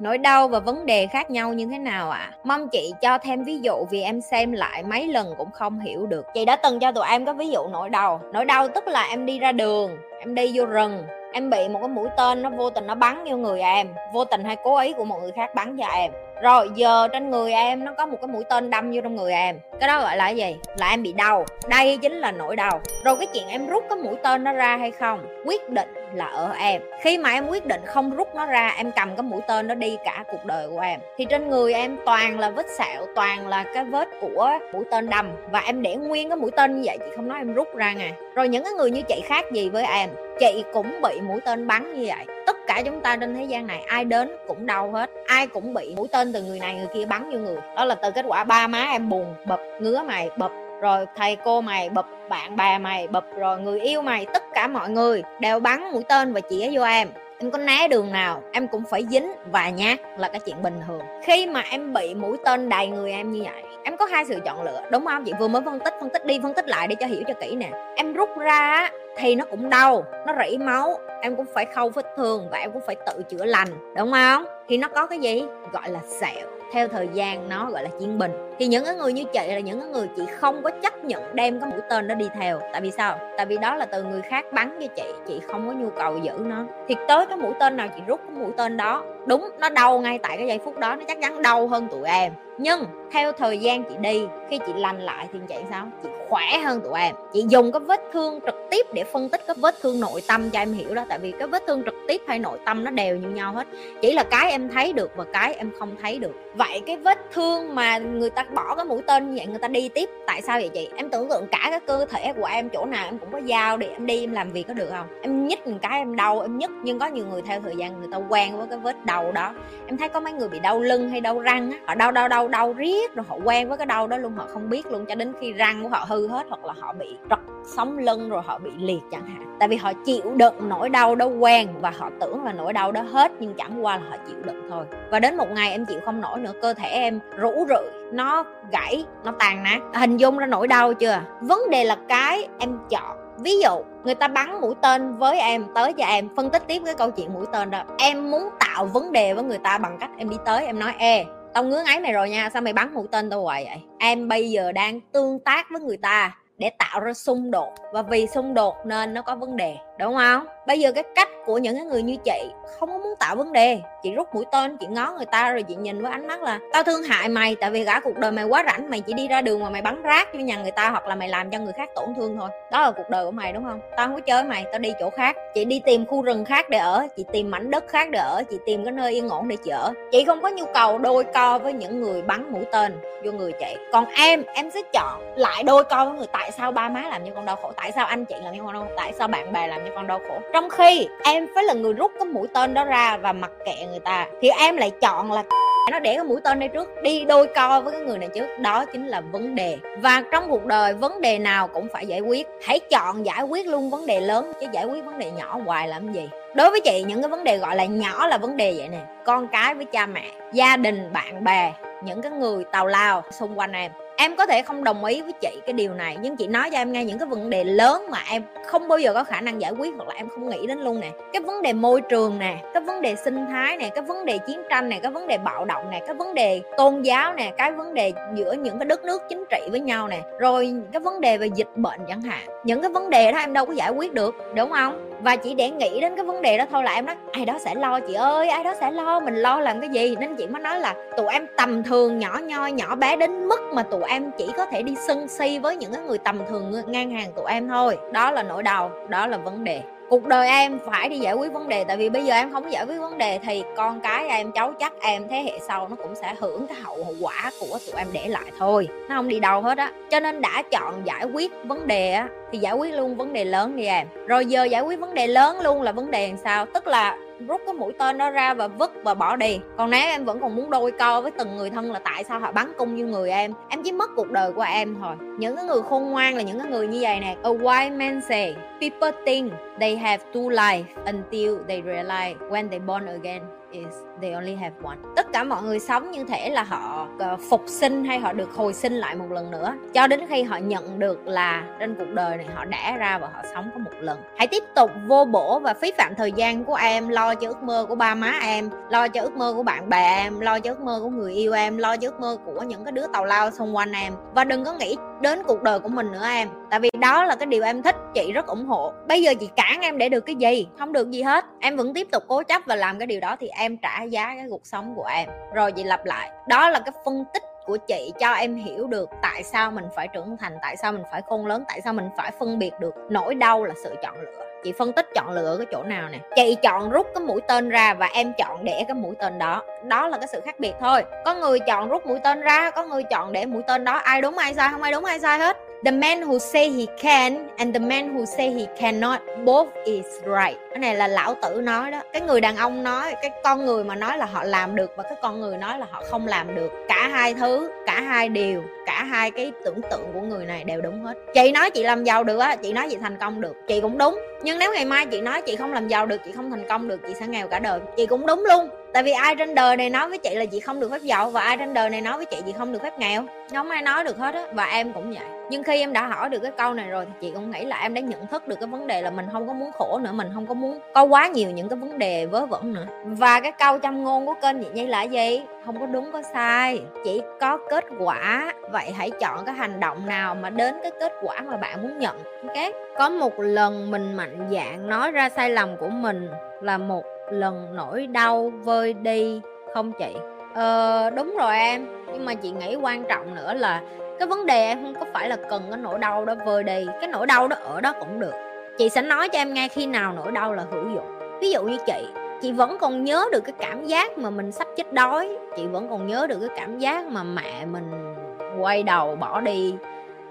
nỗi đau và vấn đề khác nhau như thế nào ạ à? mong chị cho thêm ví dụ vì em xem lại mấy lần cũng không hiểu được chị đã từng cho tụi em có ví dụ nỗi đau nỗi đau tức là em đi ra đường em đi vô rừng, em bị một cái mũi tên nó vô tình nó bắn vô người em, vô tình hay cố ý của một người khác bắn cho em. Rồi giờ trên người em nó có một cái mũi tên đâm vô trong người em. Cái đó gọi là cái gì? Là em bị đau. Đây chính là nỗi đau. Rồi cái chuyện em rút cái mũi tên nó ra hay không, quyết định là ở em. Khi mà em quyết định không rút nó ra, em cầm cái mũi tên nó đi cả cuộc đời của em. Thì trên người em toàn là vết sẹo, toàn là cái vết của mũi tên đâm. Và em để nguyên cái mũi tên như vậy, chị không nói em rút ra nè. Rồi những cái người như chị khác gì với em? Chị cũng bị mũi tên bắn như vậy. Tất cả chúng ta trên thế gian này, ai đến cũng đau hết. Ai cũng bị mũi tên từ người này người kia bắn vô người. Đó là từ kết quả ba má em buồn bập, ngứa mày bập, rồi thầy cô mày bập, bạn bè mày bập, rồi người yêu mày, tất cả mọi người đều bắn mũi tên và chĩa vô em em có né đường nào, em cũng phải dính và nhát là cái chuyện bình thường. Khi mà em bị mũi tên đầy người em như vậy, em có hai sự chọn lựa, đúng không? Chị vừa mới phân tích phân tích đi, phân tích lại để cho hiểu cho kỹ nè. Em rút ra thì nó cũng đau, nó rỉ máu, em cũng phải khâu vết thương và em cũng phải tự chữa lành, đúng không? Thì nó có cái gì? Gọi là sẹo. Theo thời gian nó gọi là chiến binh. Thì những cái người như chị là những cái người chị không có chấp nhận đem cái mũi tên đó đi theo. Tại vì sao? Tại vì đó là từ người khác bắn cho chị. Chị không có nhu cầu giữ nó. Thì tới cái mũi tên nào chị rút cái mũi tên đó đúng, nó đau ngay tại cái giây phút đó, nó chắc chắn đau hơn tụi em. Nhưng theo thời gian chị đi, khi chị lành lại thì chị sao? Chị khỏe hơn tụi em. Chị dùng cái vết thương trực tiếp để phân tích cái vết thương nội tâm cho em hiểu đó. Tại vì cái vết thương trực tiếp hay nội tâm nó đều như nhau hết. Chỉ là cái em thấy được và cái em không thấy được. Vậy cái vết thương mà người ta bỏ cái mũi tên như vậy, người ta đi tiếp, tại sao vậy chị? Em tưởng tượng cả cái cơ thể của em, chỗ nào em cũng có dao để em đi, em làm việc có được không? Em nhích một cái em đau, em nhức. Nhưng có nhiều người theo thời gian người ta quen với cái vết đau đầu đó. Em thấy có mấy người bị đau lưng hay đau răng á, họ đau đau đau đau riết rồi họ quen với cái đau đó luôn, họ không biết luôn, cho đến khi răng của họ hư hết hoặc là họ bị trật sống lưng rồi họ bị liệt chẳng hạn. Tại vì họ chịu đựng nỗi đau đó quen và họ tưởng là nỗi đau đó hết, nhưng chẳng qua là họ chịu đựng thôi. Và đến một ngày em chịu không nổi nữa, cơ thể em rũ rượi, nó gãy, nó tàn nát. Hình dung ra nỗi đau chưa? Vấn đề là cái em chọn ví dụ, người ta bắn mũi tên với em, tới cho em, phân tích tiếp cái câu chuyện mũi tên đó. Em muốn tạo vấn đề với người ta bằng cách em đi tới, em nói, ê, tao ngứa ngáy mày rồi nha, sao mày bắn mũi tên tao hoài vậy? Em bây giờ đang tương tác với người ta để tạo ra xung đột. Và vì xung đột nên nó có vấn đề đúng không? Bây giờ cái cách của những cái người như chị không có muốn tạo vấn đề. Chị rút mũi tên, chị ngó người ta rồi chị nhìn với ánh mắt là, tao thương hại mày, tại vì cả cuộc đời mày quá rảnh, mày chỉ đi ra đường mà mày bắn rác cho nhà người ta hoặc là mày làm cho người khác tổn thương thôi. Đó là cuộc đời của mày, đúng không? Tao không có chơi mày, tao đi chỗ khác. Chị đi tìm khu rừng khác để ở, chị tìm mảnh đất khác để ở, chị tìm cái nơi yên ổn để chị ở. Chị không có nhu cầu đôi co với những người bắn mũi tên vô người chị. Còn em em sẽ chọn lại đôi co với người. Tại sao ba má làm như con đau khổ? Tại sao anh chị làm như con đau khổ? Tại sao bạn bè làm như cho con đau khổ. Trong khi em phải là người rút cái mũi tên đó ra và mặc kệ người ta, thì em lại chọn là nó để cái mũi tên đây trước, đi đôi co với cái người này trước. Đó chính là vấn đề. Và trong cuộc đời, vấn đề nào cũng phải giải quyết. Hãy chọn giải quyết luôn vấn đề lớn, chứ giải quyết vấn đề nhỏ hoài làm gì? Đối với chị, những cái vấn đề gọi là nhỏ là vấn đề vậy nè. Con cái với cha mẹ, gia đình, bạn bè, những cái người tào lao xung quanh em em có thể không đồng ý với chị cái điều này nhưng chị nói cho em nghe những cái vấn đề lớn mà em không bao giờ có khả năng giải quyết hoặc là em không nghĩ đến luôn nè cái vấn đề môi trường nè cái vấn đề sinh thái nè cái vấn đề chiến tranh nè cái vấn đề bạo động nè cái vấn đề tôn giáo nè cái vấn đề giữa những cái đất nước chính trị với nhau nè rồi cái vấn đề về dịch bệnh chẳng hạn những cái vấn đề đó em đâu có giải quyết được đúng không và chỉ để nghĩ đến cái vấn đề đó thôi là em nói ai đó sẽ lo chị ơi ai đó sẽ lo mình lo làm cái gì nên chị mới nói là tụi em tầm thường nhỏ nhoi nhỏ bé đến mức mà tụi em chỉ có thể đi sân si với những cái người tầm thường ngang hàng tụi em thôi. Đó là nỗi đau, đó là vấn đề. Cuộc đời em phải đi giải quyết vấn đề, tại vì bây giờ em không giải quyết vấn đề thì con cái em, cháu chắc em, thế hệ sau nó cũng sẽ hưởng cái hậu quả của tụi em để lại thôi. Nó không đi đâu hết á. Cho nên đã chọn giải quyết vấn đề á thì giải quyết luôn vấn đề lớn đi em. Rồi giờ giải quyết vấn đề lớn luôn là vấn đề làm sao? Tức là rút cái mũi tên đó ra và vứt và bỏ đi. Còn nếu em vẫn còn muốn đôi co với từng người thân là tại sao họ bắn cung như người em? Em chỉ mất cuộc đời của em thôi. Những cái người khôn ngoan là những cái người như vậy nè. A wise man say, people think they have two life until they realize when they born again is they only have one. Tất cả mọi người sống như thể là họ ờ, phục sinh hay họ được hồi sinh lại một lần nữa. Cho đến khi họ nhận được là trên cuộc đời này họ đẻ ra và họ sống có một lần. Hãy tiếp tục vô bổ và phí phạm thời gian của em, lo cho ước mơ của ba má em, lo cho ước mơ của bạn bè em, lo cho ước mơ của người yêu em, lo cho ước mơ của những cái đứa tàu lao xung quanh em. Và đừng có nghĩ đến cuộc đời của mình nữa em. Tại vì đó là cái điều em thích, chị rất ủng hộ. Bây giờ chị cản em để được cái gì? Không được gì hết. Em vẫn tiếp tục cố chấp và làm cái điều đó thì em trả giá cái cuộc sống của em. Rồi chị lặp lại. Đó là cái phân tích của chị cho em hiểu được tại sao mình phải trưởng thành, tại sao mình phải khôn lớn, tại sao mình phải phân biệt được nỗi đau là sự chọn lựa chị phân tích chọn lựa cái chỗ nào nè. Chị chọn rút cái mũi tên ra và em chọn để cái mũi tên đó. Đó là cái sự khác biệt thôi. Có người chọn rút mũi tên ra, có người chọn để mũi tên đó. Ai đúng, ai sai? Không ai đúng, ai sai hết. The man who say he can and the man who say he cannot both is right. Cái này là lão tử nói đó. Cái người đàn ông nói, cái con người mà nói là họ làm được và cái con người nói là họ không làm được. Cả hai thứ, cả hai điều, cả hai cái tưởng tượng của người này đều đúng hết. Chị nói chị làm giàu được á, chị nói chị thành công được, chị cũng đúng. Nhưng nếu ngày mai chị nói chị không làm giàu được, chị không thành công được, chị sẽ nghèo cả đời, chị cũng đúng luôn tại vì ai trên đời này nói với chị là chị không được phép giàu và ai trên đời này nói với chị chị không được phép nghèo. Không ai nói được hết á, và em cũng vậy. Nhưng khi em đã hỏi được cái câu này rồi thì chị cũng nghĩ là em đã nhận thức được cái vấn đề là mình không có muốn khổ nữa, mình không có muốn có quá nhiều những cái vấn đề vớ vẩn nữa. Và cái câu châm ngôn của kênh chị nhi là gì? Không có đúng, có sai. Chỉ có kết quả. Vậy hãy chọn cái hành động nào mà đến cái kết quả mà bạn muốn nhận. Ok? Có một lần mình mạnh dạn nói ra sai lầm của mình là một lần nỗi đau vơi đi, không chị? Ờ đúng rồi em. Nhưng mà chị nghĩ quan trọng nữa là cái vấn đề em không có phải là cần cái nỗi đau đó vơi đi. Cái nỗi đau đó ở đó cũng được. Chị sẽ nói cho em nghe khi nào nỗi đau là hữu dụng. Ví dụ như chị chị vẫn còn nhớ được cái cảm giác mà mình sắp chết đói. Chị vẫn còn nhớ được cái cảm giác mà mẹ mình quay đầu bỏ đi.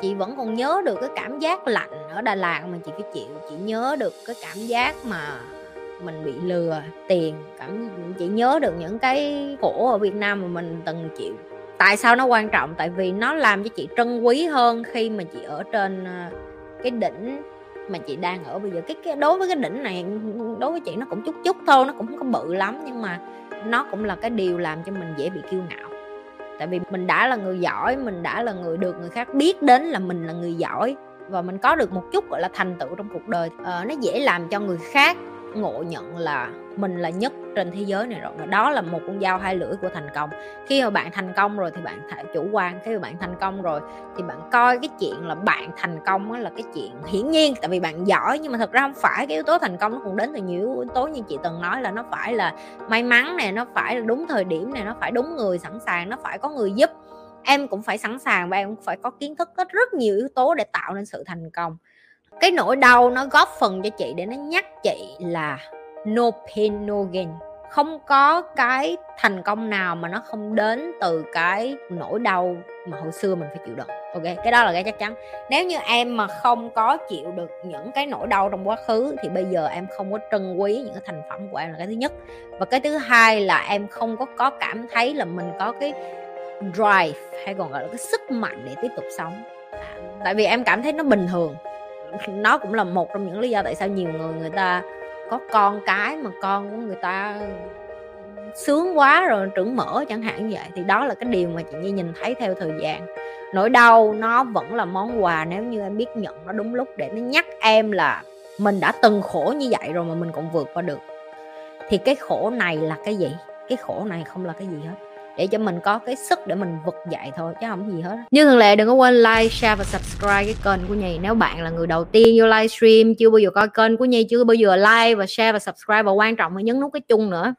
Chị vẫn còn nhớ được cái cảm giác lạnh ở Đà Lạt mà chị phải chịu. Chị nhớ được cái cảm giác mà mình bị lừa tiền cảm chỉ nhớ được những cái khổ ở Việt Nam mà mình từng chịu. Tại sao nó quan trọng? Tại vì nó làm cho chị trân quý hơn khi mà chị ở trên ờ, cái đỉnh mà chị đang ở bây giờ. Cái, cái đối với cái đỉnh này đối với chị nó cũng chút chút thôi nó cũng không có bự lắm nhưng mà nó cũng là cái điều làm cho mình dễ bị kiêu ngạo. Tại vì mình đã là người giỏi mình đã là người được người khác biết đến là mình là người giỏi và mình có được một chút gọi là thành tựu trong cuộc đời. Ờ, nó dễ làm cho người khác ngộ nhận là mình là nhất trên thế giới này rồi. Và đó là một con dao hai lưỡi của thành công. Khi mà bạn thành công rồi thì bạn chủ quan. Khi mà bạn thành công rồi thì bạn coi cái chuyện là bạn thành công là cái chuyện hiển nhiên. Tại vì bạn giỏi nhưng mà thật ra không phải. Cái yếu tố thành công nó còn đến từ nhiều yếu tố như chị từng nói là nó phải là may mắn này nó phải là đúng thời điểm này nó phải đúng người sẵn sàng, nó phải có người giúp. Em cũng phải sẵn sàng và em cũng phải có kiến thức rất nhiều yếu tố để tạo nên sự thành công cái nỗi đau nó góp phần cho chị để nó nhắc chị là no pain, no gain. Không có cái thành công nào mà nó không đến từ cái nỗi đau mà hồi xưa mình phải chịu đựng. Ok, cái đó là cái chắc chắn. Nếu như em mà không có chịu được những cái nỗi đau trong quá khứ thì bây giờ em không có trân quý những cái thành phẩm của em là cái thứ nhất. Và cái thứ hai là em không có có cảm thấy là mình có cái drive, hay còn gọi là cái sức mạnh để tiếp tục sống. À, tại vì em cảm thấy nó bình thường nó cũng là một trong những lý do tại sao nhiều người người ta có con cái mà con của người ta sướng quá rồi, trưởng mở chẳng hạn như vậy. Thì đó là cái điều mà chị Nhi nhìn thấy theo thời gian. Nỗi đau nó vẫn là món quà nếu như em biết nhận nó đúng lúc để nó nhắc em là mình đã từng khổ như vậy rồi mà mình cũng vượt qua được. Thì cái khổ này là cái gì? Cái khổ này không là cái gì hết để cho mình có cái sức để mình vực dậy thôi, chứ không gì hết như thường lệ đừng có quên like, share và subscribe cái kênh của nhì nếu bạn là người đầu tiên vô livestream, chưa bao giờ coi kênh của nhì chưa bao giờ like và share và subscribe, và quan trọng là nhấn nút cái chung nữa.